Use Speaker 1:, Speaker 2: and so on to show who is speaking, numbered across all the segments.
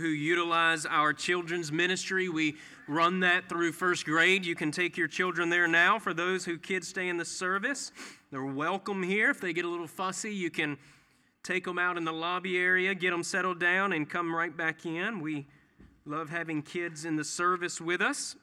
Speaker 1: who utilize our children's ministry. We run that through first grade. You can take your children there now. For those who kids stay in the service, they're welcome here. If they get a little fussy, you can take them out in the lobby area, get them settled down, and come right back in. We love having kids in the service with us.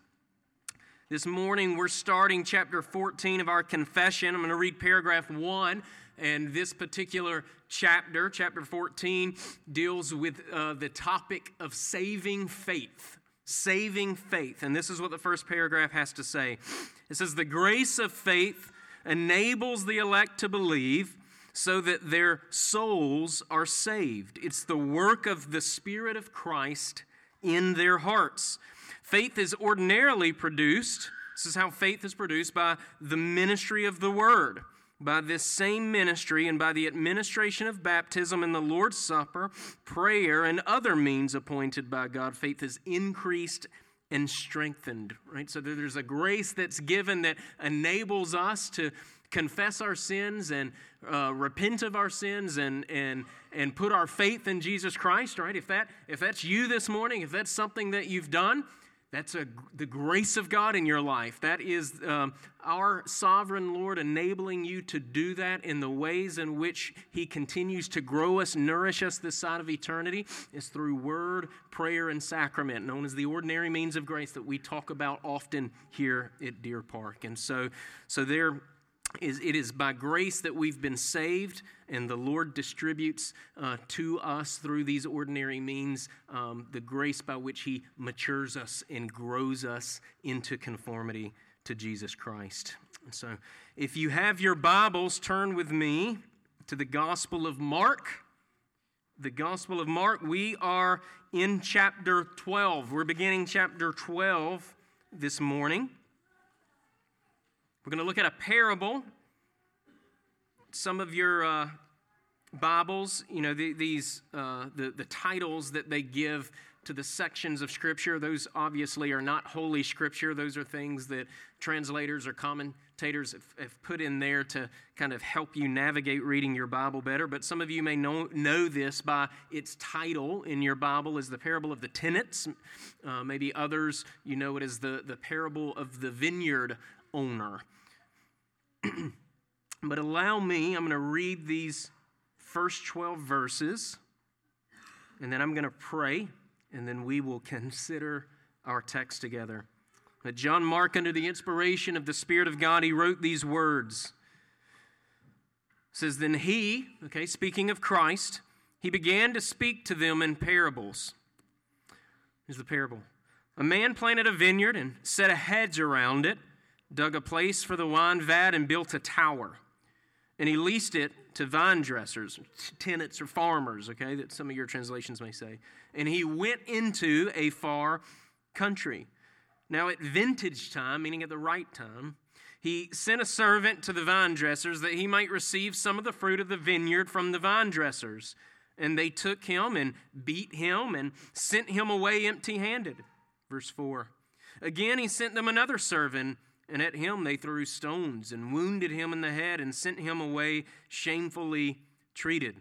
Speaker 1: This morning, we're starting chapter 14 of our confession. I'm going to read paragraph 1. And this particular chapter, chapter 14, deals with uh, the topic of saving faith. Saving faith. And this is what the first paragraph has to say it says, The grace of faith enables the elect to believe so that their souls are saved. It's the work of the Spirit of Christ in their hearts. Faith is ordinarily produced, this is how faith is produced by the ministry of the Word. By this same ministry and by the administration of baptism and the Lord's Supper, prayer, and other means appointed by God, faith is increased and strengthened, right? So there's a grace that's given that enables us to confess our sins and uh, repent of our sins and, and, and put our faith in Jesus Christ, right? If, that, if that's you this morning, if that's something that you've done, that's a, the grace of God in your life. That is um, our sovereign Lord enabling you to do that in the ways in which He continues to grow us, nourish us this side of eternity, is through word, prayer, and sacrament, known as the ordinary means of grace that we talk about often here at Deer Park. And so, so there is it is by grace that we've been saved, and the Lord distributes uh, to us through these ordinary means um, the grace by which He matures us and grows us into conformity to Jesus Christ. So, if you have your Bibles, turn with me to the Gospel of Mark. The Gospel of Mark, we are in chapter 12. We're beginning chapter 12 this morning. We're going to look at a parable. Some of your uh, Bibles, you know, the, these uh, the the titles that they give to the sections of Scripture. Those obviously are not holy Scripture. Those are things that translators or commentators have, have, put in there to kind of help you navigate reading your Bible better. But some of you may know, know this by its title in your Bible is the parable of the tenants. Uh, maybe others, you know it as the, the parable of the vineyard owner. but allow me, I'm going to read these first 12 verses, and then I'm going to pray, and then we will consider our text together. But John Mark, under the inspiration of the Spirit of God, he wrote these words. It says, Then he, okay, speaking of Christ, he began to speak to them in parables. Here's the parable. A man planted a vineyard and set a hedge around it dug a place for the wine vat, and built a tower. And he leased it to vine dressers, tenants, or farmers, okay, that some of your translations may say. And he went into a far country. Now, at vintage time, meaning at the right time, he sent a servant to the vine dressers that he might receive some of the fruit of the vineyard from the vine dressers. And they took him and beat him and sent him away empty handed. Verse 4. Again, he sent them another servant and at him they threw stones and wounded him in the head and sent him away shamefully treated.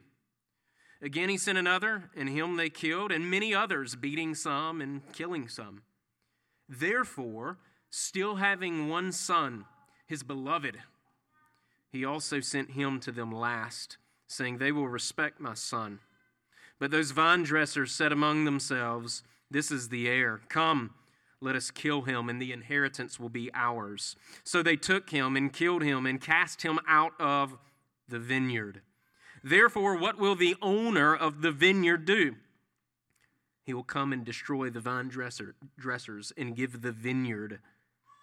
Speaker 1: Again he sent another, and him they killed, and many others, beating some and killing some. Therefore, still having one son, his beloved, he also sent him to them last, saying, They will respect my son. But those vine dressers said among themselves, This is the heir. Come let us kill him, and the inheritance will be ours. So they took him and killed him and cast him out of the vineyard. Therefore, what will the owner of the vineyard do? He will come and destroy the vine dresser, dressers and give the vineyard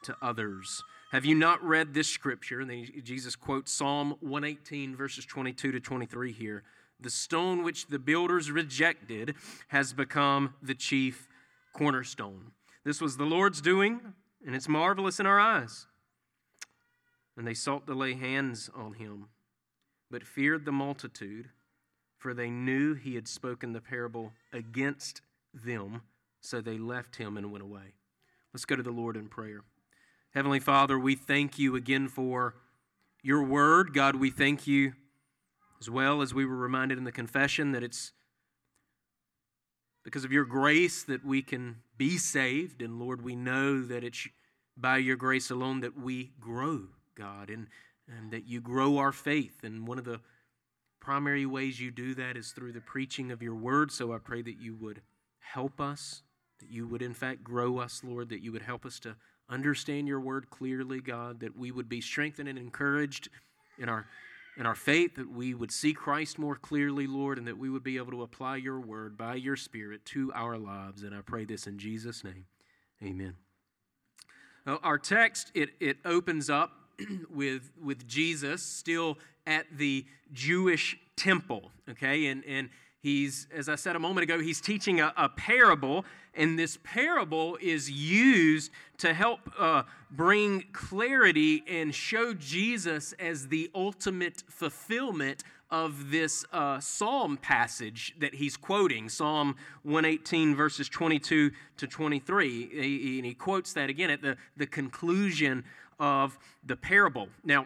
Speaker 1: to others. Have you not read this scripture? And then Jesus quotes Psalm 118, verses 22 to 23 here. The stone which the builders rejected has become the chief cornerstone. This was the Lord's doing, and it's marvelous in our eyes. And they sought to lay hands on him, but feared the multitude, for they knew he had spoken the parable against them. So they left him and went away. Let's go to the Lord in prayer. Heavenly Father, we thank you again for your word. God, we thank you as well as we were reminded in the confession that it's because of your grace that we can be saved. And Lord, we know that it's by your grace alone that we grow, God, and, and that you grow our faith. And one of the primary ways you do that is through the preaching of your word. So I pray that you would help us, that you would, in fact, grow us, Lord, that you would help us to understand your word clearly, God, that we would be strengthened and encouraged in our in our faith, that we would see Christ more clearly, Lord, and that we would be able to apply your word by your Spirit to our lives. And I pray this in Jesus' name. Amen. Well, our text, it, it opens up with, with Jesus still at the Jewish temple, okay? And, and he's, as I said a moment ago, he's teaching a, a parable, and this parable is used to help uh, bring clarity and show Jesus as the ultimate fulfillment of this uh, psalm passage that he's quoting, Psalm 118, verses 22 to 23. He, and he quotes that again at the, the conclusion of the parable. Now,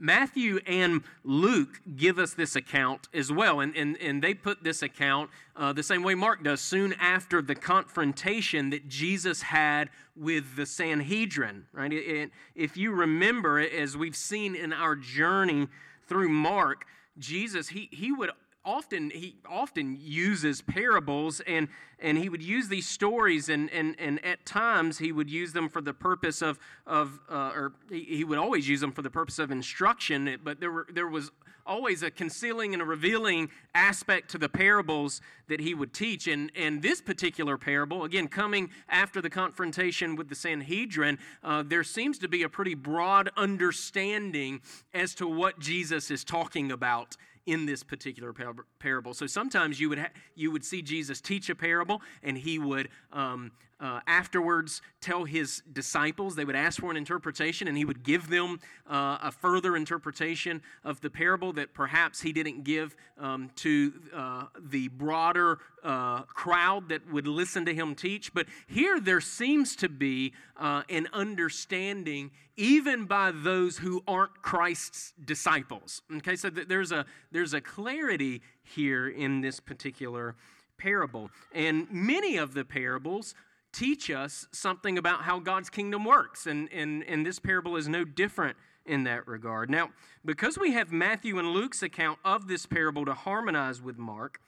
Speaker 1: Matthew and Luke give us this account as well, and, and, and they put this account uh, the same way Mark does, soon after the confrontation that Jesus had with the Sanhedrin. Right? It, if you remember, as we've seen in our journey through Mark, Jesus he he would often he often uses parables and and he would use these stories and and and at times he would use them for the purpose of of uh, or he, he would always use them for the purpose of instruction but there were there was always a concealing and a revealing aspect to the parables that he would teach. And, and this particular parable, again, coming after the confrontation with the Sanhedrin, uh, there seems to be a pretty broad understanding as to what Jesus is talking about in this particular parable. So sometimes you would ha- you would see Jesus teach a parable, and he would um, uh, afterwards tell his disciples. They would ask for an interpretation, and he would give them uh, a further interpretation of the parable that perhaps he didn't give um, to uh, the broader uh, crowd that would listen to him teach. But here there seems to be uh, an understanding, even by those who aren't Christ's disciples. Okay, so there's a there's a clarity here in this particular parable. And many of the parables teach us something about how God's kingdom works. And, and, and this parable is no different in that regard. Now, because we have Matthew and Luke's account of this parable to harmonize with Mark,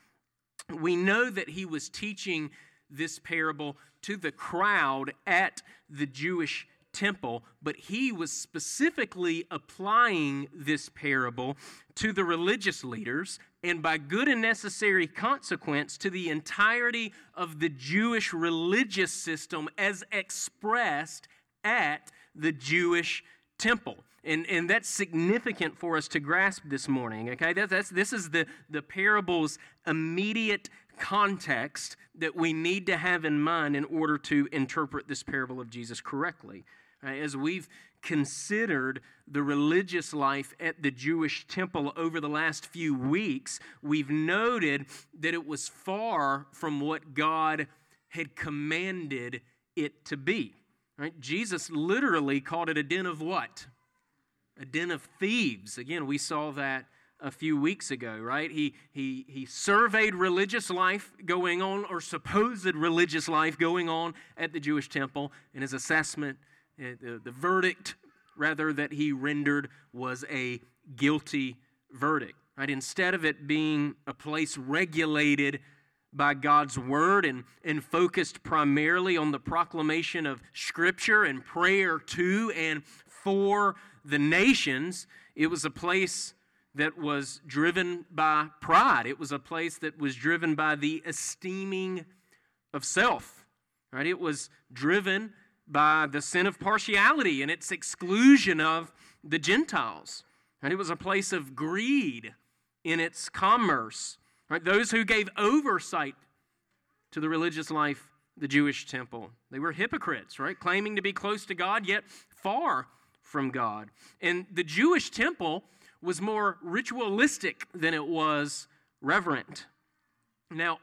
Speaker 1: we know that he was teaching this parable to the crowd at the Jewish temple, but he was specifically applying this parable to the religious leaders and by good and necessary consequence to the entirety of the Jewish religious system as expressed at the Jewish temple. And, and that's significant for us to grasp this morning, okay? That, that's, this is the, the parable's immediate context that we need to have in mind in order to interpret this parable of Jesus correctly. As we've considered the religious life at the Jewish temple over the last few weeks, we've noted that it was far from what God had commanded it to be. Right? Jesus literally called it a den of what? A den of thieves. Again, we saw that a few weeks ago, right? He, he, he surveyed religious life going on, or supposed religious life going on at the Jewish temple, and his assessment Eh, the, the verdict, rather, that he rendered was a guilty verdict. Right? Instead of it being a place regulated by God's word and, and focused primarily on the proclamation of Scripture and prayer to and for the nations, it was a place that was driven by pride. It was a place that was driven by the esteeming of self. Right? It was driven by the sin of partiality and its exclusion of the Gentiles. And it was a place of greed in its commerce. Right? Those who gave oversight to the religious life, the Jewish temple, they were hypocrites, right? Claiming to be close to God, yet far from God. And the Jewish temple was more ritualistic than it was reverent. Now,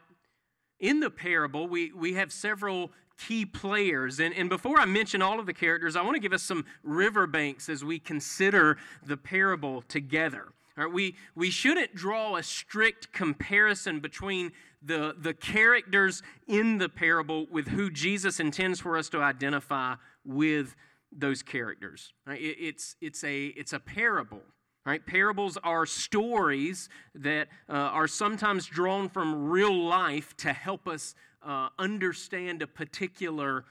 Speaker 1: in the parable, we, we have several key players. And, and before I mention all of the characters, I want to give us some riverbanks as we consider the parable together. Right, we, we shouldn't draw a strict comparison between the, the characters in the parable with who Jesus intends for us to identify with those characters. Right? It, it's, it's, a, it's a parable. Right? Parables are stories that uh, are sometimes drawn from real life to help us uh, understand a particular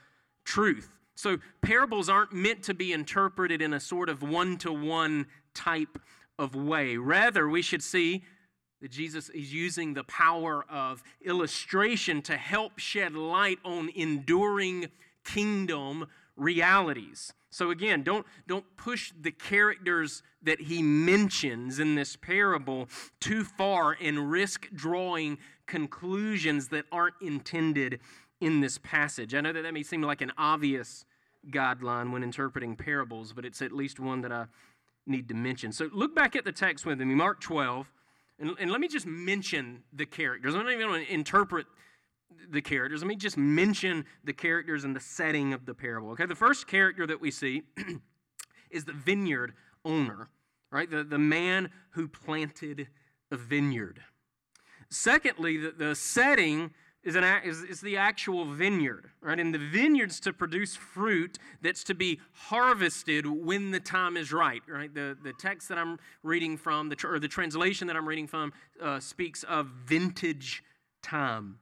Speaker 1: truth. So, parables aren't meant to be interpreted in a sort of one to one type of way. Rather, we should see that Jesus is using the power of illustration to help shed light on enduring kingdom realities. So again, don't, don't push the characters that he mentions in this parable too far and risk drawing conclusions that aren't intended in this passage. I know that that may seem like an obvious guideline when interpreting parables, but it's at least one that I need to mention. So look back at the text with me, Mark 12, and, and let me just mention the characters. I'm not even going to interpret the characters. Let me just mention the characters and the setting of the parable. Okay, the first character that we see is the vineyard owner, right? The, the man who planted a vineyard. Secondly, the, the setting is, an, is, is the actual vineyard, right? And the vineyard's to produce fruit that's to be harvested when the time is right, right? The, the text that I'm reading from, the, or the translation that I'm reading from, uh, speaks of vintage time.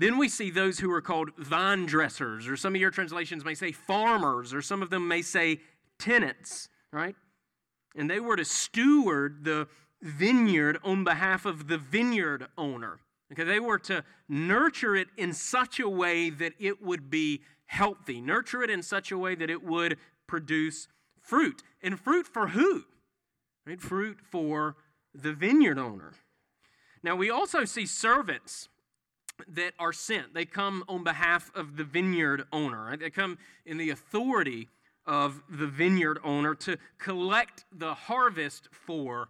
Speaker 1: Then we see those who are called vine dressers, or some of your translations may say farmers, or some of them may say tenants, right? And they were to steward the vineyard on behalf of the vineyard owner. Okay, they were to nurture it in such a way that it would be healthy, nurture it in such a way that it would produce fruit. And fruit for who? Right? Fruit for the vineyard owner. Now, we also see servants that are sent. They come on behalf of the vineyard owner. Right? They come in the authority of the vineyard owner to collect the harvest for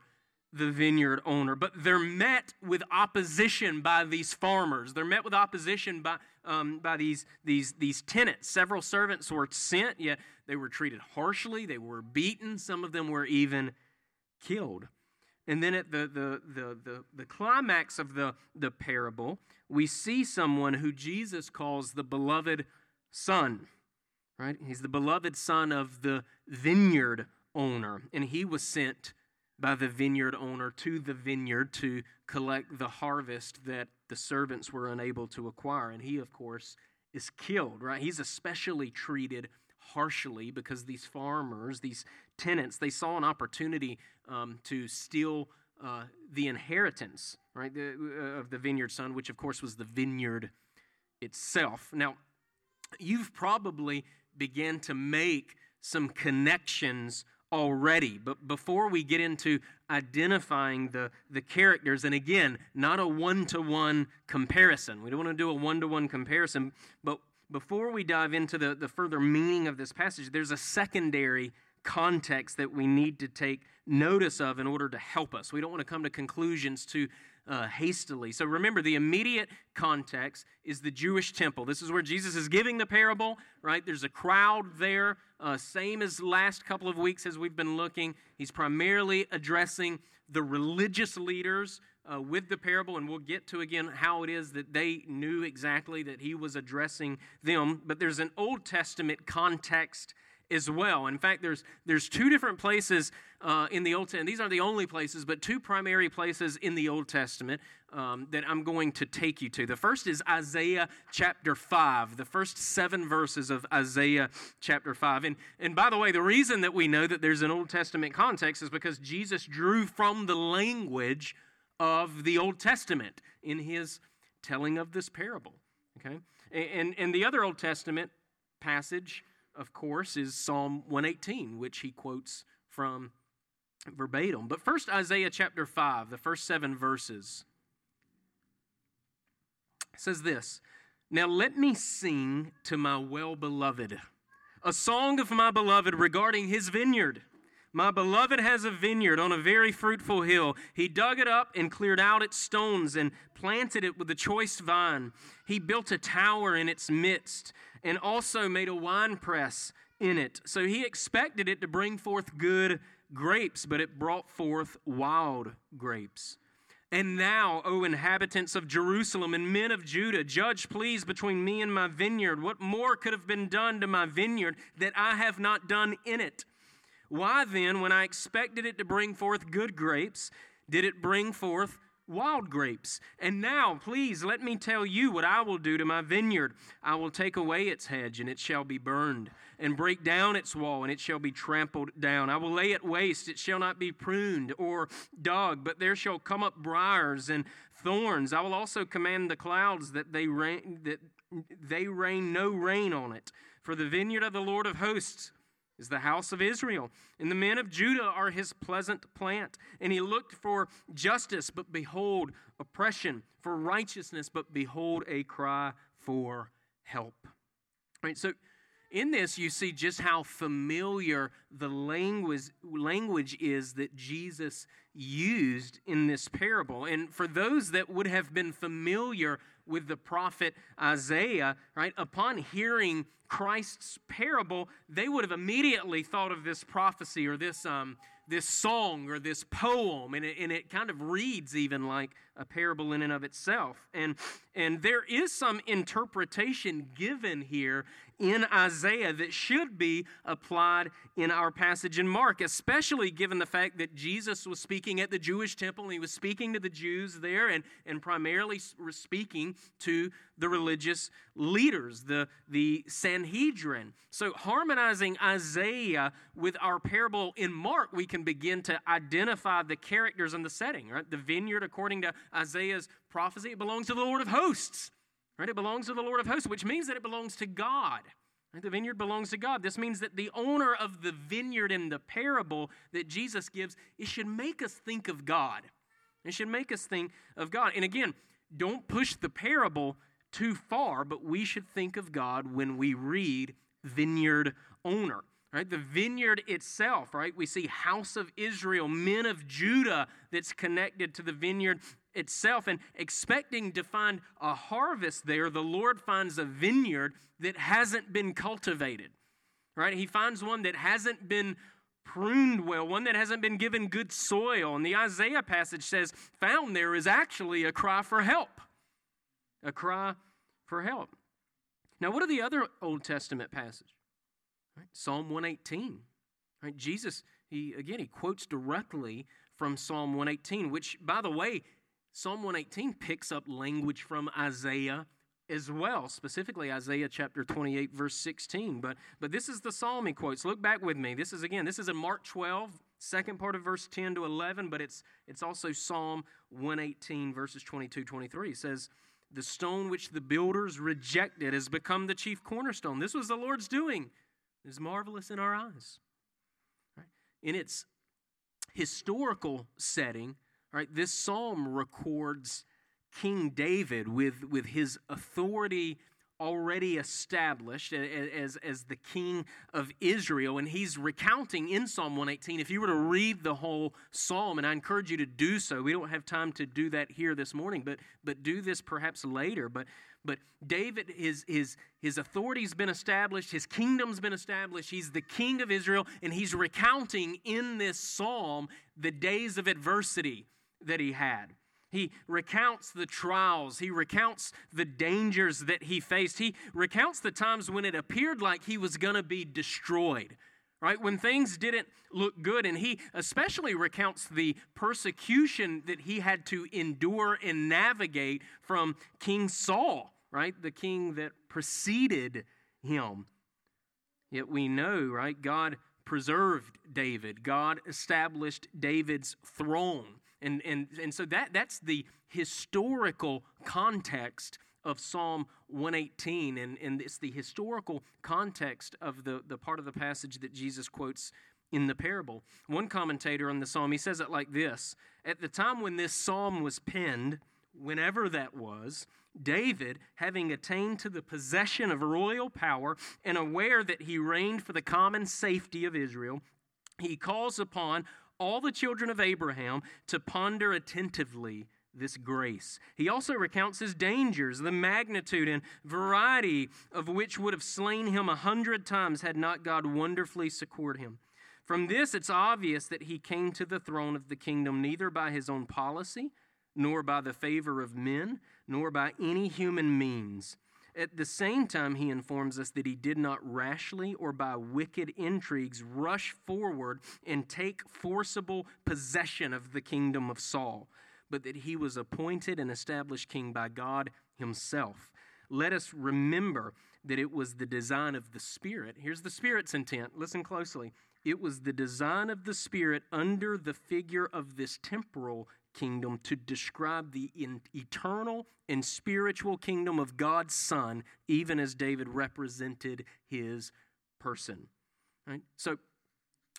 Speaker 1: the vineyard owner. But they're met with opposition by these farmers. They're met with opposition by, um, by these, these, these tenants. Several servants were sent, yet they were treated harshly. They were beaten. Some of them were even killed. And then at the, the, the, the, the climax of the, the parable, we see someone who Jesus calls the beloved son, right? He's the beloved son of the vineyard owner, and he was sent by the vineyard owner to the vineyard to collect the harvest that the servants were unable to acquire. And he, of course, is killed, right? He's especially treated harshly because these farmers, these tenants, they saw an opportunity um, to steal uh, the inheritance, right, the, uh, of the vineyard son, which of course was the vineyard itself. Now, you've probably began to make some connections already. But before we get into identifying the, the characters, and again, not a one to one comparison, we don't want to do a one to one comparison, but before we dive into the, the further meaning of this passage, there's a secondary context that we need to take notice of in order to help us. We don't want to come to conclusions too uh, hastily. So remember, the immediate context is the Jewish temple. This is where Jesus is giving the parable, right? There's a crowd there, uh, same as last couple of weeks as we've been looking. He's primarily addressing the religious leaders uh, with the parable, and we'll get to again how it is that they knew exactly that he was addressing them. But there's an Old Testament context as well. In fact, there's, there's two different places uh, in the Old Testament. These aren't the only places, but two primary places in the Old Testament um, that I'm going to take you to. The first is Isaiah chapter 5, the first seven verses of Isaiah chapter 5. And, and by the way, the reason that we know that there's an Old Testament context is because Jesus drew from the language of the Old Testament in his telling of this parable. Okay? And, and the other Old Testament passage of course, is Psalm 118, which he quotes from verbatim. But first, Isaiah chapter 5, the first seven verses says this Now let me sing to my well beloved a song of my beloved regarding his vineyard. My beloved has a vineyard on a very fruitful hill. He dug it up and cleared out its stones and planted it with a choice vine. He built a tower in its midst and also made a wine press in it. So he expected it to bring forth good grapes, but it brought forth wild grapes. And now, O inhabitants of Jerusalem and men of Judah, judge please between me and my vineyard. What more could have been done to my vineyard that I have not done in it? Why then, when I expected it to bring forth good grapes, did it bring forth wild grapes. And now, please, let me tell you what I will do to my vineyard. I will take away its hedge, and it shall be burned, and break down its wall, and it shall be trampled down. I will lay it waste, it shall not be pruned or dug, but there shall come up briars and thorns. I will also command the clouds that they rain, that they rain no rain on it. For the vineyard of the Lord of hosts is the house of Israel, and the men of Judah are his pleasant plant. And he looked for justice, but behold, oppression, for righteousness, but behold, a cry for help. All right, so in this, you see just how familiar the language, language is that Jesus used in this parable. And for those that would have been familiar with the prophet Isaiah, right, upon hearing Christ's parable, they would have immediately thought of this prophecy or this, um, this song or this poem, and it, and it kind of reads even like a parable in and of itself. And, and there is some interpretation given here in Isaiah that should be applied in our passage in Mark, especially given the fact that Jesus was speaking at the Jewish temple and he was speaking to the Jews there and, and primarily speaking to the religious leaders, the, the Sanhedrin. So, harmonizing Isaiah with our parable in Mark, we can begin to identify the characters and the setting, right? The vineyard, according to Isaiah's prophecy, it belongs to the Lord of hosts. Right? It belongs to the Lord of hosts, which means that it belongs to God. Right? The vineyard belongs to God. This means that the owner of the vineyard in the parable that Jesus gives, it should make us think of God. It should make us think of God. And again, don't push the parable too far, but we should think of God when we read vineyard owner. Right? The vineyard itself, right? We see house of Israel, men of Judah that's connected to the vineyard itself. And expecting to find a harvest there, the Lord finds a vineyard that hasn't been cultivated. Right? He finds one that hasn't been pruned well, one that hasn't been given good soil. And the Isaiah passage says, found there is actually a cry for help. A cry for help. Now, what are the other Old Testament passages? Right? Psalm 118. Right? Jesus, he again, he quotes directly from Psalm 118, which, by the way, Psalm 118 picks up language from Isaiah as well, specifically Isaiah chapter 28, verse 16. But, but this is the psalm he quotes. Look back with me. This is, again, this is in Mark 12, second part of verse 10 to 11, but it's, it's also Psalm 118, verses 22, 23. It says, The stone which the builders rejected has become the chief cornerstone. This was the Lord's doing. Is marvelous in our eyes. Right? In its historical setting, right, this psalm records King David with, with his authority already established as, as the king of Israel. And he's recounting in Psalm 118. If you were to read the whole psalm, and I encourage you to do so, we don't have time to do that here this morning, but, but do this perhaps later. But, but David, his, his, his authority's been established, his kingdom's been established, he's the king of Israel, and he's recounting in this psalm the days of adversity that he had. He recounts the trials. He recounts the dangers that he faced. He recounts the times when it appeared like he was going to be destroyed, right? When things didn't look good. And he especially recounts the persecution that he had to endure and navigate from King Saul, right? The king that preceded him. Yet we know, right? God preserved David, God established David's throne. And, and, and so that, that's the historical context of Psalm 118, and, and it's the historical context of the, the part of the passage that Jesus quotes in the parable. One commentator on the psalm, he says it like this At the time when this psalm was penned, whenever that was, David, having attained to the possession of royal power and aware that he reigned for the common safety of Israel, he calls upon all the children of Abraham to ponder attentively this grace. He also recounts his dangers, the magnitude and variety of which would have slain him a hundred times had not God wonderfully succored him. From this, it's obvious that he came to the throne of the kingdom neither by his own policy, nor by the favor of men, nor by any human means. At the same time, he informs us that he did not rashly or by wicked intrigues rush forward and take forcible possession of the kingdom of Saul, but that he was appointed and established king by God himself. Let us remember that it was the design of the Spirit. Here's the Spirit's intent. Listen closely. It was the design of the Spirit under the figure of this temporal kingdom to describe the eternal and spiritual kingdom of God's Son, even as David represented his person. Right? So,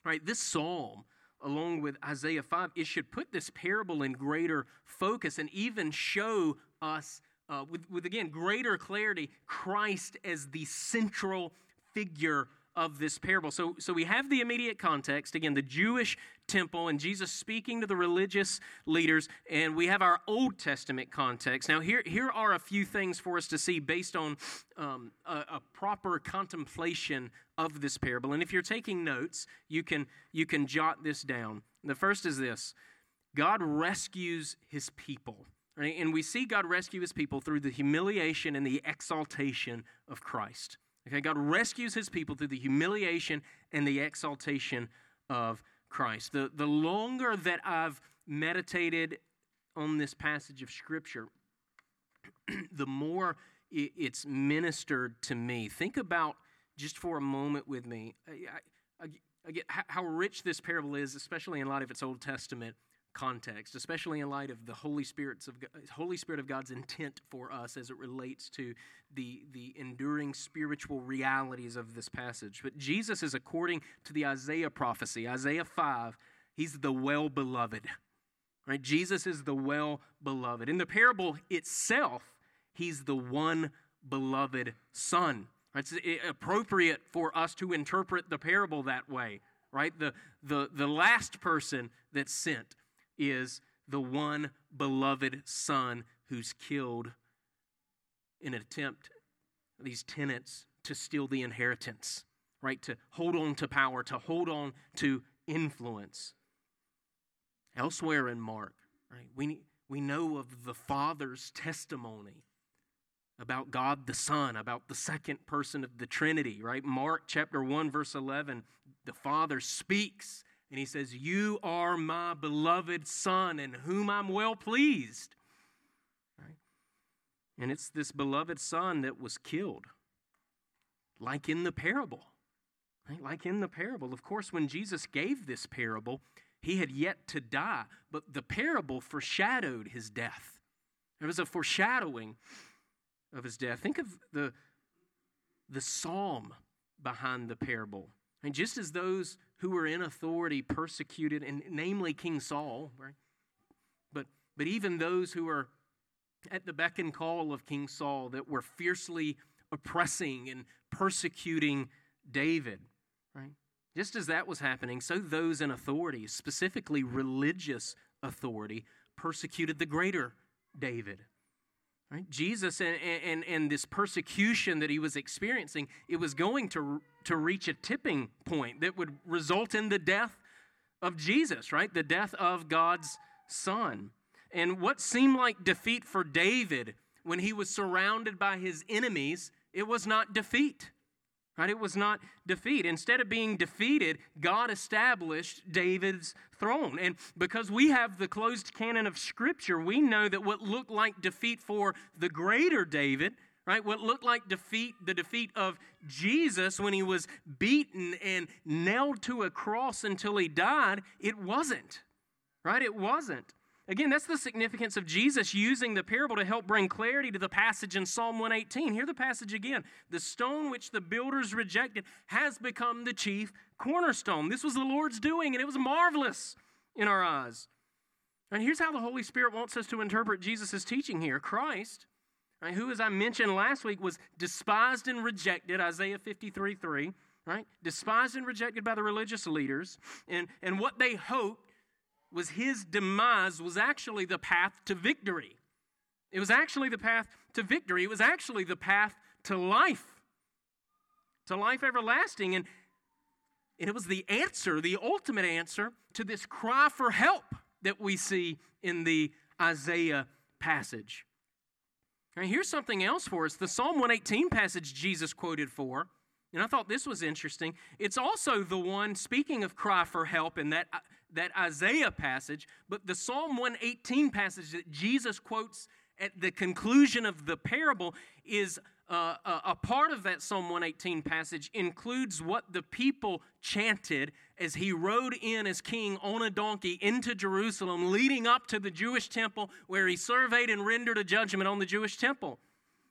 Speaker 1: right, this psalm, along with Isaiah 5, it should put this parable in greater focus and even show us, uh, with, with again greater clarity, Christ as the central figure of this parable. So, so we have the immediate context, again, the Jewish temple and Jesus speaking to the religious leaders, and we have our Old Testament context. Now, here, here are a few things for us to see based on um, a, a proper contemplation of this parable. And if you're taking notes, you can, you can jot this down. The first is this God rescues his people. Right? And we see God rescue his people through the humiliation and the exaltation of Christ. Okay, God rescues his people through the humiliation and the exaltation of Christ. The, the longer that I've meditated on this passage of Scripture, the more it, it's ministered to me. Think about just for a moment with me I, I, I, how rich this parable is, especially in light of its Old Testament context, especially in light of the Holy Spirit's of Holy Spirit of God's intent for us as it relates to the, the enduring spiritual realities of this passage. But Jesus is according to the Isaiah prophecy, Isaiah 5, he's the well beloved. Right? Jesus is the well beloved. In the parable itself, he's the one beloved son. Right? It's appropriate for us to interpret the parable that way right? The, the, the last person that's sent is the one beloved son who's killed in an attempt, these tenants, to steal the inheritance, right? To hold on to power, to hold on to influence. Elsewhere in Mark, right, we, we know of the Father's testimony about God the Son, about the second person of the Trinity, right? Mark chapter 1, verse 11, the Father speaks and he says, You are my beloved Son, in whom I'm well pleased. Right? And it's this beloved Son that was killed, like in the parable. Right? Like in the parable. Of course, when Jesus gave this parable, he had yet to die, but the parable foreshadowed his death. There was a foreshadowing of his death. Think of the, the psalm behind the parable. And just as those who were in authority persecuted, and namely King Saul, right? But, but even those who were at the beck and call of King Saul that were fiercely oppressing and persecuting David, right? Just as that was happening, so those in authority, specifically religious authority, persecuted the greater David. Right? Jesus and, and, and this persecution that he was experiencing, it was going to, to reach a tipping point that would result in the death of Jesus, right? The death of God's Son. And what seemed like defeat for David when he was surrounded by his enemies, it was not defeat. Right? It was not defeat. Instead of being defeated, God established David's throne. And because we have the closed canon of Scripture, we know that what looked like defeat for the greater David, right? What looked like defeat, the defeat of Jesus when he was beaten and nailed to a cross until he died, it wasn't. Right? It wasn't. Again, that's the significance of Jesus using the parable to help bring clarity to the passage in Psalm 118. Hear the passage again. The stone which the builders rejected has become the chief cornerstone. This was the Lord's doing, and it was marvelous in our eyes. And here's how the Holy Spirit wants us to interpret Jesus' teaching here Christ, right, who, as I mentioned last week, was despised and rejected, Isaiah 53 3, right? Despised and rejected by the religious leaders. And, and what they hoped was his demise was actually the path to victory. It was actually the path to victory. It was actually the path to life, to life everlasting. And, and it was the answer, the ultimate answer to this cry for help that we see in the Isaiah passage. Now, here's something else for us the Psalm 118 passage Jesus quoted for. And I thought this was interesting. It's also the one, speaking of cry for help in that, that Isaiah passage, but the Psalm 118 passage that Jesus quotes at the conclusion of the parable is uh, a, a part of that Psalm 118 passage includes what the people chanted as he rode in as king on a donkey into Jerusalem, leading up to the Jewish temple where he surveyed and rendered a judgment on the Jewish temple.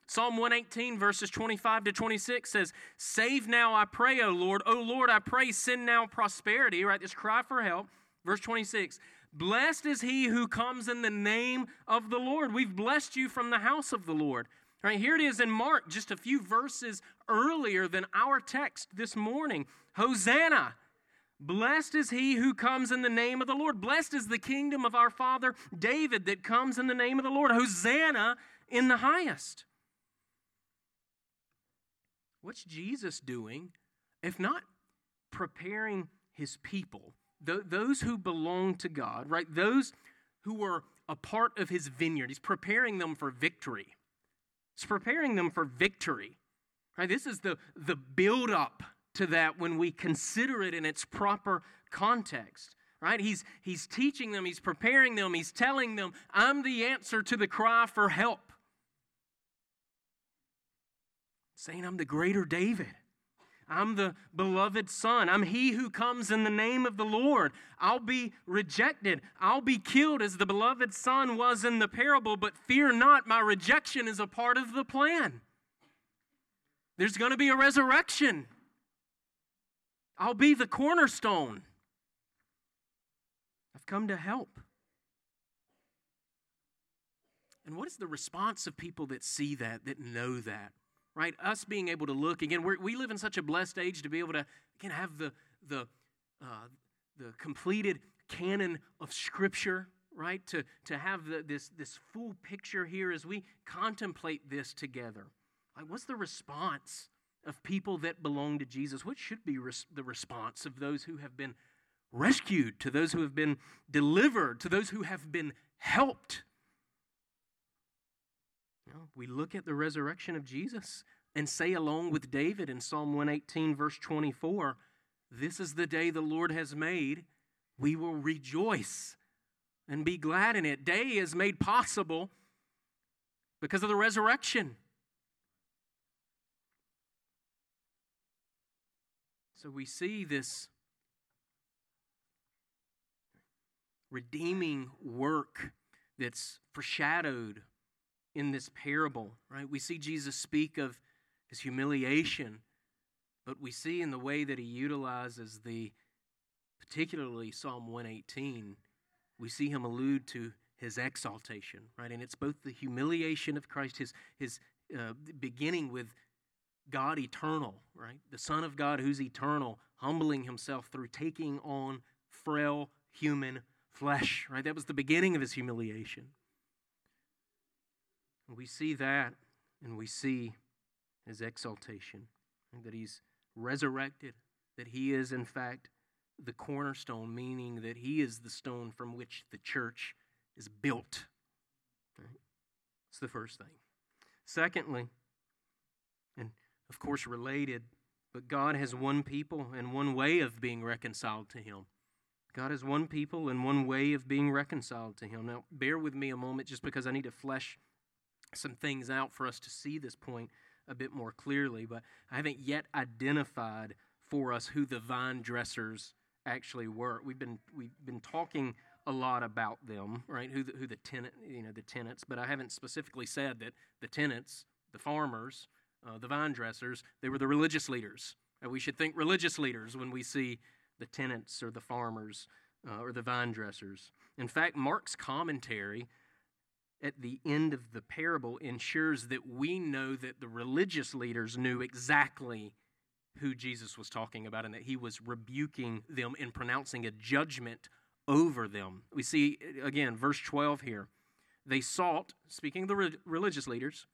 Speaker 1: Psalm 118, verses 25 to 26 says, Save now, I pray, O Lord. O Lord, I pray, send now prosperity, right? This cry for help. Verse 26, Blessed is he who comes in the name of the Lord. We've blessed you from the house of the Lord. Right here it is in Mark, just a few verses earlier than our text this morning. Hosanna! Blessed is he who comes in the name of the Lord. Blessed is the kingdom of our father David that comes in the name of the Lord. Hosanna in the highest. What's Jesus doing if not preparing his people th- those who belong to God, right? Those who are a part of his vineyard. He's preparing them for victory. He's preparing them for victory. Right? This is the, the build up to that when we consider it in its proper context. Right? He's, he's teaching them, he's preparing them, he's telling them, I'm the answer to the cry for help. Saying, I'm the greater David. I'm the beloved son. I'm he who comes in the name of the Lord. I'll be rejected. I'll be killed as the beloved son was in the parable, but fear not, my rejection is a part of the plan. There's going to be a resurrection. I'll be the cornerstone. I've come to help. And what is the response of people that see that, that know that? Right? Us being able to look again, we live in such a blessed age to be able to again have the the uh, the completed canon of Scripture, right? To to have the, this this full picture here as we contemplate this together. Like, what's the response of people that belong to Jesus? What should be res- the response of those who have been rescued, to those who have been delivered, to those who have been helped? We look at the resurrection of Jesus and say, along with David in Psalm 118, verse 24, This is the day the Lord has made. We will rejoice and be glad in it. Day is made possible because of the resurrection. So we see this redeeming work that's foreshadowed in this parable, right? We see Jesus speak of his humiliation, but we see in the way that he utilizes the, particularly Psalm 118, we see him allude to his exaltation, right? And it's both the humiliation of Christ, his, his uh, beginning with God eternal, right? The Son of God who's eternal, humbling himself through taking on frail human flesh, right? That was the beginning of his humiliation. We see that and we see his exaltation, that he's resurrected, that he is, in fact, the cornerstone, meaning that he is the stone from which the church is built. It's the first thing. Secondly, and of course related, but God has one people and one way of being reconciled to him. God has one people and one way of being reconciled to him. Now, bear with me a moment just because I need to flesh some things out for us to see this point a bit more clearly, but I haven't yet identified for us who the vine dressers actually were. We've been we've been talking a lot about them, right? Who the, who the tenant, you know, the tenants, but I haven't specifically said that the tenants, the farmers, uh, the vine dressers, they were the religious leaders. And we should think religious leaders when we see the tenants or the farmers uh, or the vine dressers. In fact, Mark's commentary at the end of the parable ensures that we know that the religious leaders knew exactly who Jesus was talking about and that he was rebuking them and pronouncing a judgment over them. We see, again, verse 12 here. They sought, speaking of the re- religious leaders,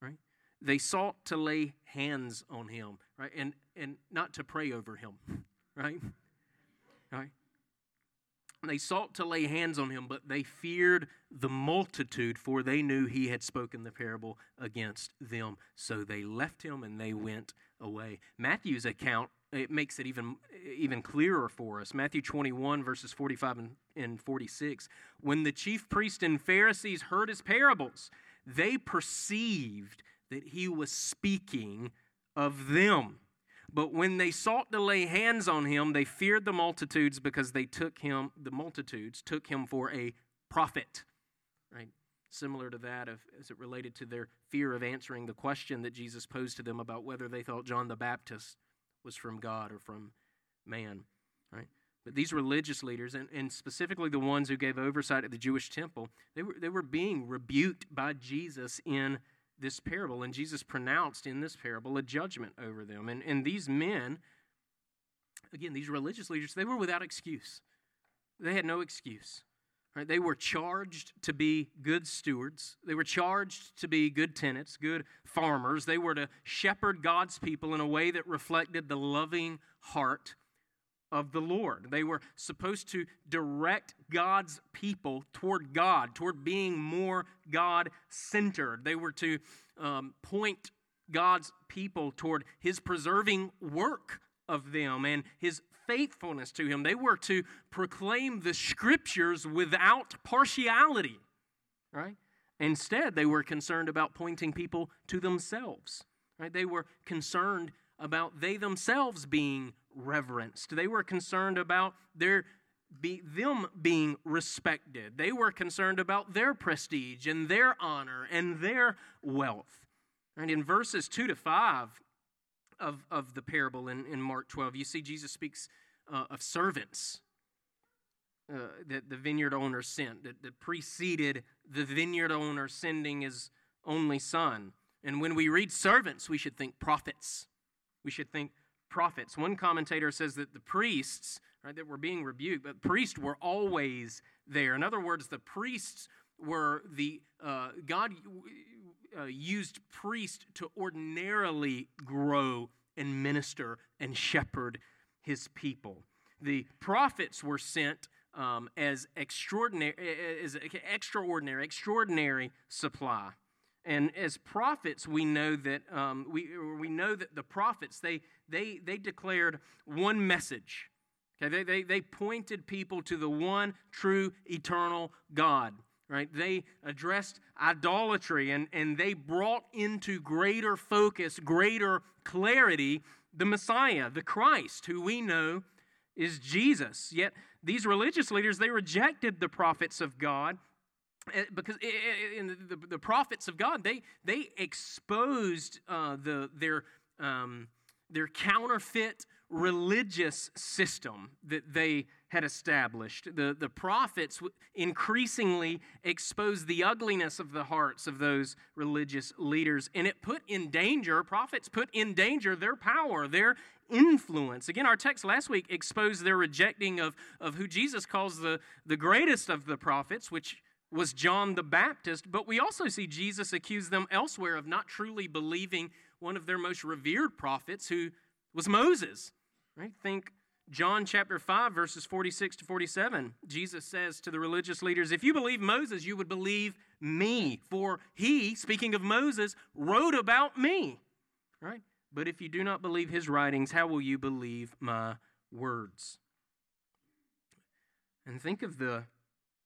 Speaker 1: right? They sought to lay hands on him, right? And, and not to pray over him, right? Right? They sought to lay hands on him, but they feared the multitude, for they knew he had spoken the parable against them. So they left him and they went away. Matthew's account it makes it even even clearer for us. Matthew 21 verses 45 and, and 46. When the chief priests and Pharisees heard his parables, they perceived that he was speaking of them. But when they sought to lay hands on him, they feared the multitudes because they took him, the multitudes took him for a prophet. Right? Similar to that of, as it related to their fear of answering the question that Jesus posed to them about whether they thought John the Baptist was from God or from man. Right? But these religious leaders, and, and specifically the ones who gave oversight at the Jewish temple, they were, they were being rebuked by Jesus in this parable, and Jesus pronounced in this parable a judgment over them. And, and these men, again, these religious leaders, they were without excuse. They had no excuse. Right? They were charged to be good stewards. They were charged to be good tenants, good farmers. They were to shepherd God's people in a way that reflected the loving heart of the Lord. They were supposed to direct God's people toward God, toward being more God centered. They were to um, point God's people toward His preserving work of them and His faithfulness to Him. They were to proclaim the Scriptures without partiality, right? Instead, they were concerned about pointing people to themselves. Right? They were concerned about they themselves being reverenced. They were concerned about their be, them being respected. They were concerned about their prestige and their honor and their wealth. And in verses 2 to 5 of, of the parable in, in Mark 12, you see Jesus speaks uh, of servants uh, that the vineyard owner sent, that, that preceded the vineyard owner sending his only son. And when we read servants, we should think prophets. We should think prophets. One commentator says that the priests, right, that were being rebuked, but priests were always there. In other words, the priests were the, uh, God uh, used priests to ordinarily grow and minister and shepherd his people. The prophets were sent um, as extraordinary, as extraordinary, extraordinary supply. And as prophets, we know that um, we, we know that the prophets they they they declared one message. Okay, they, they they pointed people to the one true eternal God. Right? They addressed idolatry and, and they brought into greater focus, greater clarity the Messiah, the Christ, who we know is Jesus. Yet these religious leaders, they rejected the prophets of God because in the, the, the, prophets of God, they, they exposed uh, the, their, um, their counterfeit religious system that they had established. The, the prophets increasingly exposed the ugliness of the hearts of those religious leaders, and it put in danger, prophets put in danger their power, their influence. Again, our text last week exposed their rejecting of, of who Jesus calls the, the greatest of the prophets, which was John the Baptist, but we also see Jesus accuse them elsewhere of not truly believing one of their most revered prophets, who was Moses. Right? Think John chapter 5, verses 46 to 47. Jesus says to the religious leaders, If you believe Moses, you would believe me, for he, speaking of Moses, wrote about me. Right? But if you do not believe his writings, how will you believe my words? And think of the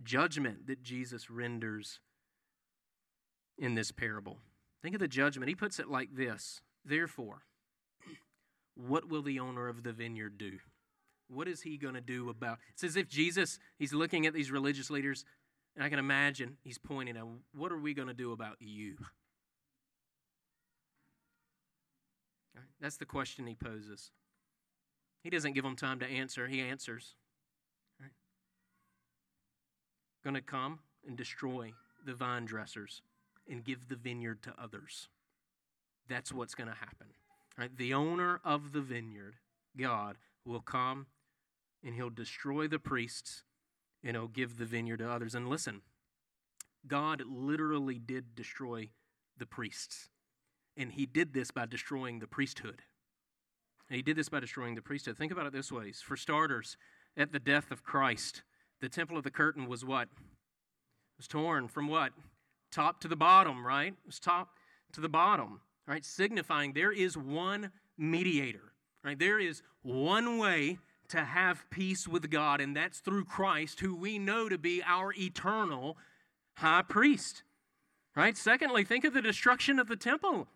Speaker 1: judgment that Jesus renders in this parable. Think of the judgment. He puts it like this Therefore, what will the owner of the vineyard do? What is he going to do about It's as if Jesus, he's looking at these religious leaders, and I can imagine he's pointing at, What are we going to do about you? That's the question he poses. He doesn't give them time to answer, he answers going to come and destroy the vine dressers and give the vineyard to others. That's what's going to happen. Right? The owner of the vineyard, God, will come and he'll destroy the priests and he'll give the vineyard to others. And listen, God literally did destroy the priests. And he did this by destroying the priesthood. And he did this by destroying the priesthood. Think about it this way. For starters, at the death of Christ, The temple of the curtain was what? It was torn from what? Top to the bottom, right? It was top to the bottom, right? Signifying there is one mediator, right? There is one way to have peace with God, and that's through Christ, who we know to be our eternal high priest. Right? Secondly, think of the destruction of the temple.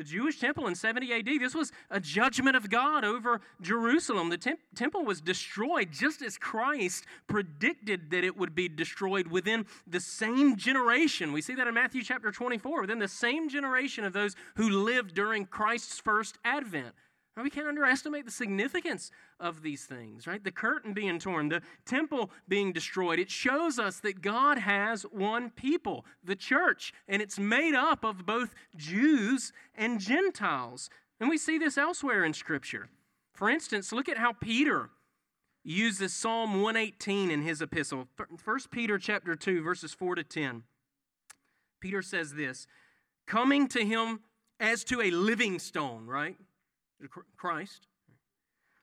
Speaker 1: The Jewish temple in 70 AD, this was a judgment of God over Jerusalem. The temp- temple was destroyed just as Christ predicted that it would be destroyed within the same generation. We see that in Matthew chapter 24, within the same generation of those who lived during Christ's first advent. We can't underestimate the significance of these things, right? The curtain being torn, the temple being destroyed. It shows us that God has one people, the church, and it's made up of both Jews and Gentiles. And we see this elsewhere in Scripture. For instance, look at how Peter uses Psalm 118 in his epistle. 1 Peter chapter 2 verses 4 to 10. Peter says this, coming to him as to a living stone, right? Christ.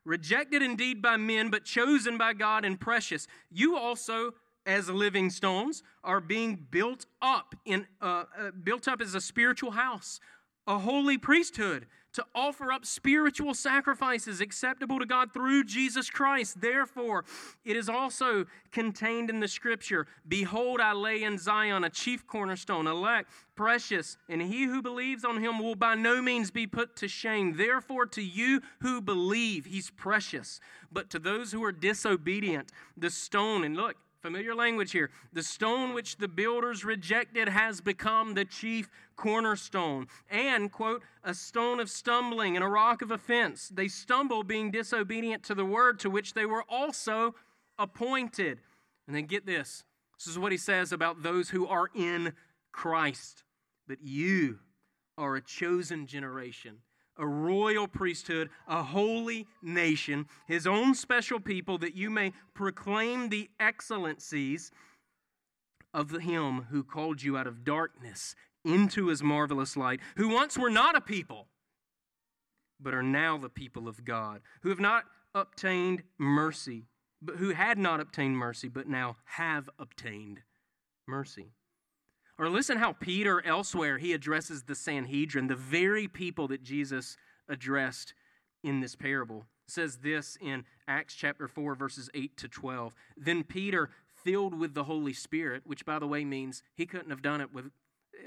Speaker 1: Rejected indeed by men, but chosen by God and precious. You also, as living stones, are being built up in uh, uh, built up as a spiritual house, a holy priesthood, to offer up spiritual sacrifices acceptable to God through Jesus Christ. Therefore, it is also contained in the scripture Behold, I lay in Zion a chief cornerstone, elect, precious, and he who believes on him will by no means be put to shame. Therefore, to you who believe, he's precious. But to those who are disobedient, the stone, and look, Familiar language here. The stone which the builders rejected has become the chief cornerstone. And, quote, a stone of stumbling and a rock of offense. They stumble being disobedient to the word to which they were also appointed. And then get this this is what he says about those who are in Christ. But you are a chosen generation a royal priesthood, a holy nation, his own special people, that you may proclaim the excellencies of him who called you out of darkness into his marvelous light, who once were not a people, but are now the people of God, who have not obtained mercy, but who had not obtained mercy, but now have obtained mercy. Or listen how Peter elsewhere he addresses the Sanhedrin, the very people that Jesus addressed in this parable. It says this in Acts chapter 4 verses 8 to 12. Then Peter filled with the Holy Spirit, which by the way means he couldn't have done it with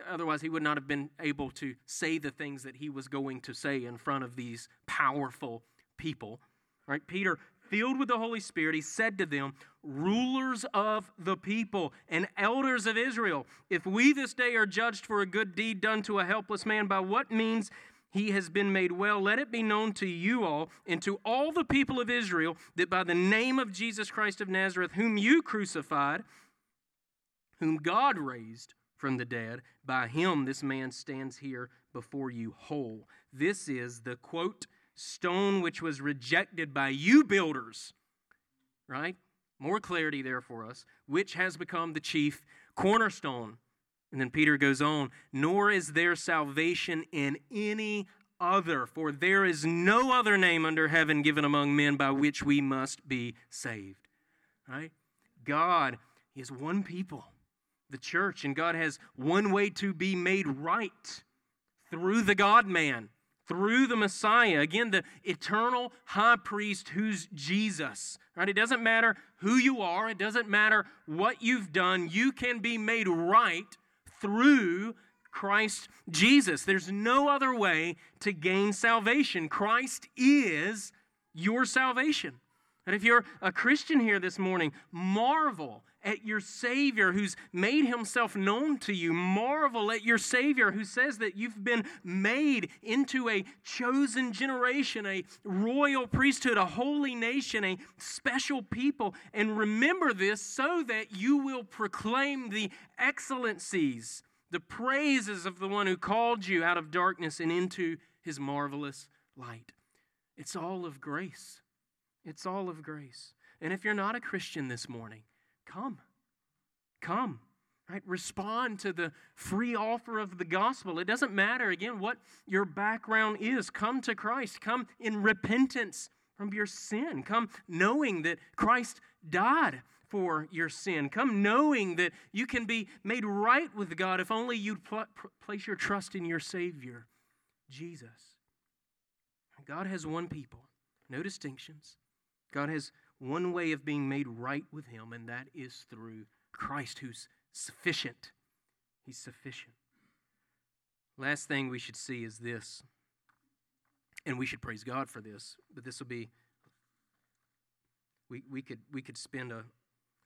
Speaker 1: otherwise he would not have been able to say the things that he was going to say in front of these powerful people. Right? Peter filled with the Holy Spirit, he said to them, Rulers of the people and elders of Israel, if we this day are judged for a good deed done to a helpless man, by what means he has been made well, let it be known to you all and to all the people of Israel that by the name of Jesus Christ of Nazareth, whom you crucified, whom God raised from the dead, by him this man stands here before you whole. This is the quote, stone which was rejected by you builders, right? More clarity there for us, which has become the chief cornerstone. And then Peter goes on, nor is there salvation in any other, for there is no other name under heaven given among men by which we must be saved. Right? God is one people, the church, and God has one way to be made right through the God man through the Messiah. Again, the eternal high priest who's Jesus. Right? It doesn't matter who you are, it doesn't matter what you've done. You can be made right through Christ Jesus. There's no other way to gain salvation. Christ is your salvation. And if you're a Christian here this morning, marvel at your Savior who's made himself known to you. Marvel at your Savior who says that you've been made into a chosen generation, a royal priesthood, a holy nation, a special people. And remember this so that you will proclaim the excellencies, the praises of the one who called you out of darkness and into his marvelous light. It's all of grace. It's all of grace. And if you're not a Christian this morning, Come. Come. Right? Respond to the free offer of the gospel. It doesn't matter, again, what your background is. Come to Christ. Come in repentance from your sin. Come knowing that Christ died for your sin. Come knowing that you can be made right with God if only you pl- place your trust in your Savior, Jesus. God has one people, no distinctions. God has one way of being made right with Him, and that is through Christ, who's sufficient. He's sufficient. Last thing we should see is this, and we should praise God for this, but this will be, we, we, could, we could spend a,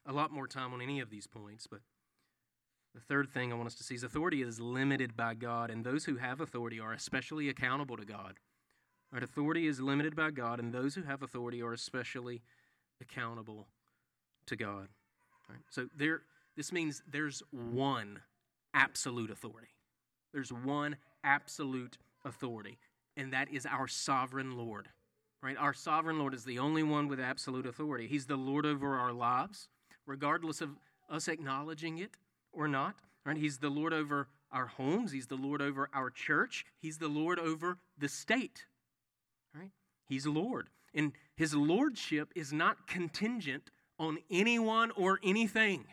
Speaker 1: a lot more time on any of these points, but the third thing I want us to see is authority is limited by God, and those who have authority are especially accountable to God. Right? Authority is limited by God, and those who have authority are especially accountable to God. Right? So there, this means there's one absolute authority. There's one absolute authority, and that is our sovereign Lord. Right? Our sovereign Lord is the only one with absolute authority. He's the Lord over our lives, regardless of us acknowledging it or not. Right? He's the Lord over our homes. He's the Lord over our church. He's the Lord over the state. Right? He's Lord. And his lordship is not contingent on anyone or anything.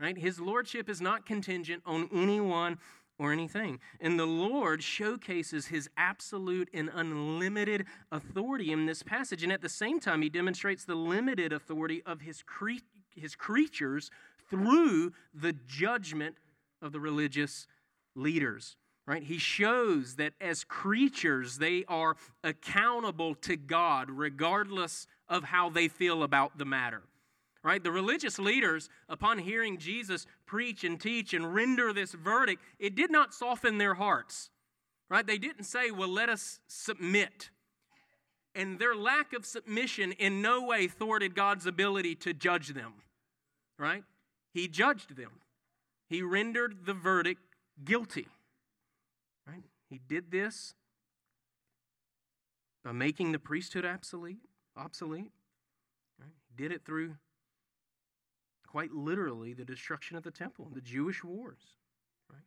Speaker 1: Right? His lordship is not contingent on anyone or anything. And the Lord showcases his absolute and unlimited authority in this passage. And at the same time, he demonstrates the limited authority of his, cre- his creatures through the judgment of the religious leaders. Right? He shows that as creatures, they are accountable to God regardless of how they feel about the matter. Right? The religious leaders, upon hearing Jesus preach and teach and render this verdict, it did not soften their hearts. Right? They didn't say, well, let us submit. And their lack of submission in no way thwarted God's ability to judge them. Right? He judged them, He rendered the verdict guilty. He did this by making the priesthood obsolete. obsolete. Right? He did it through, quite literally, the destruction of the temple and the Jewish wars. Right?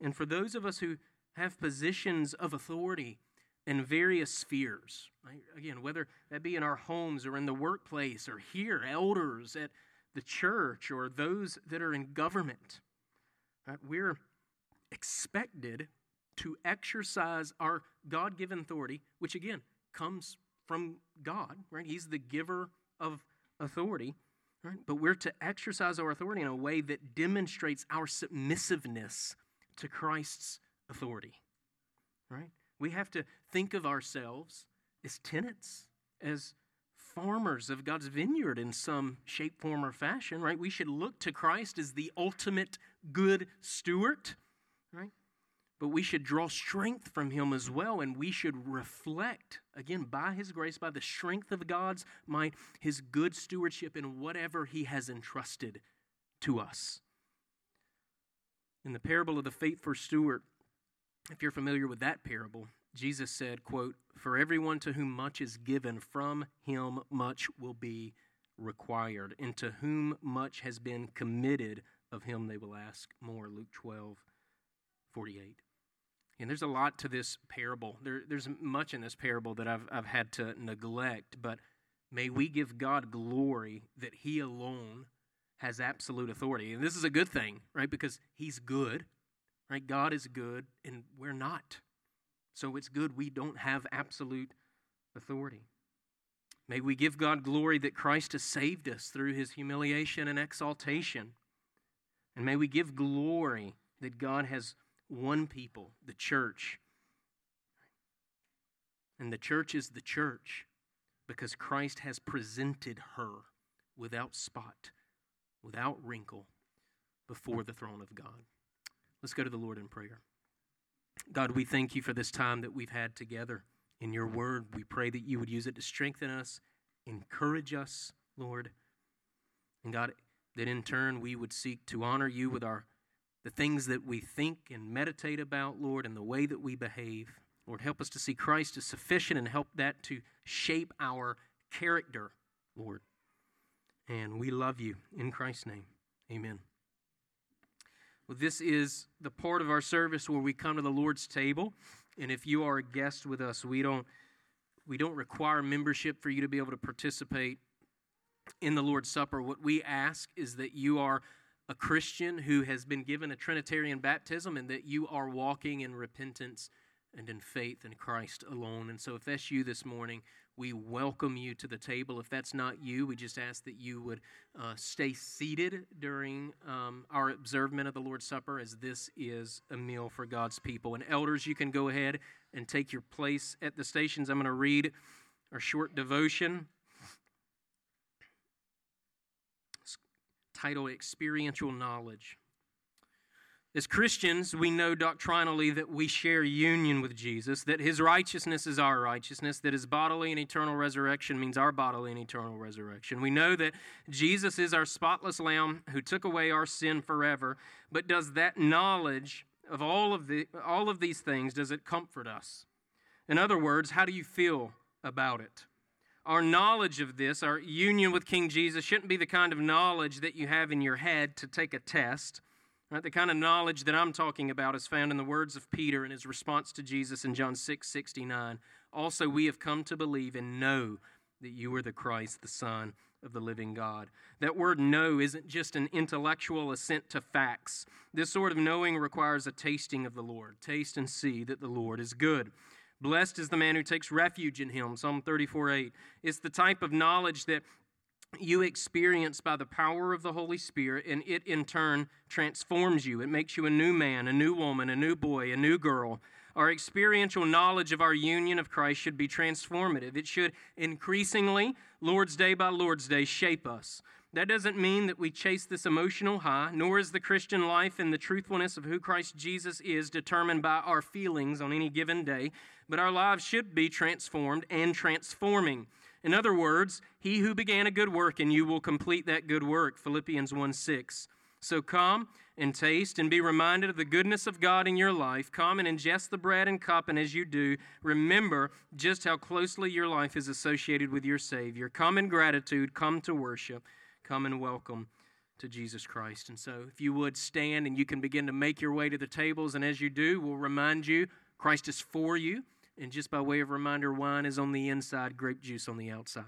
Speaker 1: And for those of us who have positions of authority in various spheres, right? again, whether that be in our homes or in the workplace or here, elders at the church or those that are in government, right? we're expected to exercise our God given authority, which again comes from God, right? He's the giver of authority, right? But we're to exercise our authority in a way that demonstrates our submissiveness to Christ's authority, right? We have to think of ourselves as tenants, as farmers of God's vineyard in some shape, form, or fashion, right? We should look to Christ as the ultimate good steward? But we should draw strength from him as well, and we should reflect, again, by his grace, by the strength of God's might, his good stewardship in whatever he has entrusted to us. In the parable of the faithful steward, if you're familiar with that parable, Jesus said, quote, For everyone to whom much is given, from him much will be required. And to whom much has been committed, of him they will ask more. Luke 12, 48. And there's a lot to this parable. There, there's much in this parable that I've, I've had to neglect, but may we give God glory that He alone has absolute authority. And this is a good thing, right? Because He's good, right? God is good, and we're not. So it's good we don't have absolute authority. May we give God glory that Christ has saved us through His humiliation and exaltation. And may we give glory that God has one people, the church. And the church is the church because Christ has presented her without spot, without wrinkle, before the throne of God. Let's go to the Lord in prayer. God, we thank you for this time that we've had together in your word. We pray that you would use it to strengthen us, encourage us, Lord. And God, that in turn we would seek to honor you with our the things that we think and meditate about, Lord, and the way that we behave. Lord, help us to see Christ as sufficient and help that to shape our character, Lord. And we love you in Christ's name. Amen. Well, this is the part of our service where we come to the Lord's table. And if you are a guest with us, we don't we don't require membership for you to be able to participate in the Lord's Supper, what we ask is that you are a Christian who has been given a Trinitarian baptism and that you are walking in repentance and in faith in Christ alone. And so, if that's you this morning, we welcome you to the table. If that's not you, we just ask that you would uh, stay seated during um, our observance of the Lord's Supper, as this is a meal for God's people. And elders, you can go ahead and take your place at the stations. I'm going to read our short devotion. Titled Experiential Knowledge. As Christians, we know doctrinally that we share union with Jesus, that his righteousness is our righteousness, that his bodily and eternal resurrection means our bodily and eternal resurrection. We know that Jesus is our spotless lamb who took away our sin forever, but does that knowledge of all of the all of these things does it comfort us? In other words, how do you feel about it? Our knowledge of this, our union with King Jesus, shouldn't be the kind of knowledge that you have in your head to take a test. Right? The kind of knowledge that I'm talking about is found in the words of Peter in his response to Jesus in John 6 69. Also, we have come to believe and know that you are the Christ, the Son of the living God. That word know isn't just an intellectual assent to facts. This sort of knowing requires a tasting of the Lord. Taste and see that the Lord is good. Blessed is the man who takes refuge in him. Psalm 34 8. It's the type of knowledge that you experience by the power of the Holy Spirit, and it in turn transforms you. It makes you a new man, a new woman, a new boy, a new girl. Our experiential knowledge of our union of Christ should be transformative. It should increasingly, Lord's Day by Lord's Day, shape us. That doesn't mean that we chase this emotional high, nor is the Christian life and the truthfulness of who Christ Jesus is determined by our feelings on any given day, but our lives should be transformed and transforming. In other words, he who began a good work in you will complete that good work. Philippians 1 6. So come and taste and be reminded of the goodness of God in your life. Come and ingest the bread and cup, and as you do, remember just how closely your life is associated with your Savior. Come in gratitude, come to worship come and welcome to Jesus Christ. And so, if you would stand and you can begin to make your way to the tables, and as you do, we'll remind you Christ is for you. And just by way of reminder, wine is on the inside, grape juice on the outside.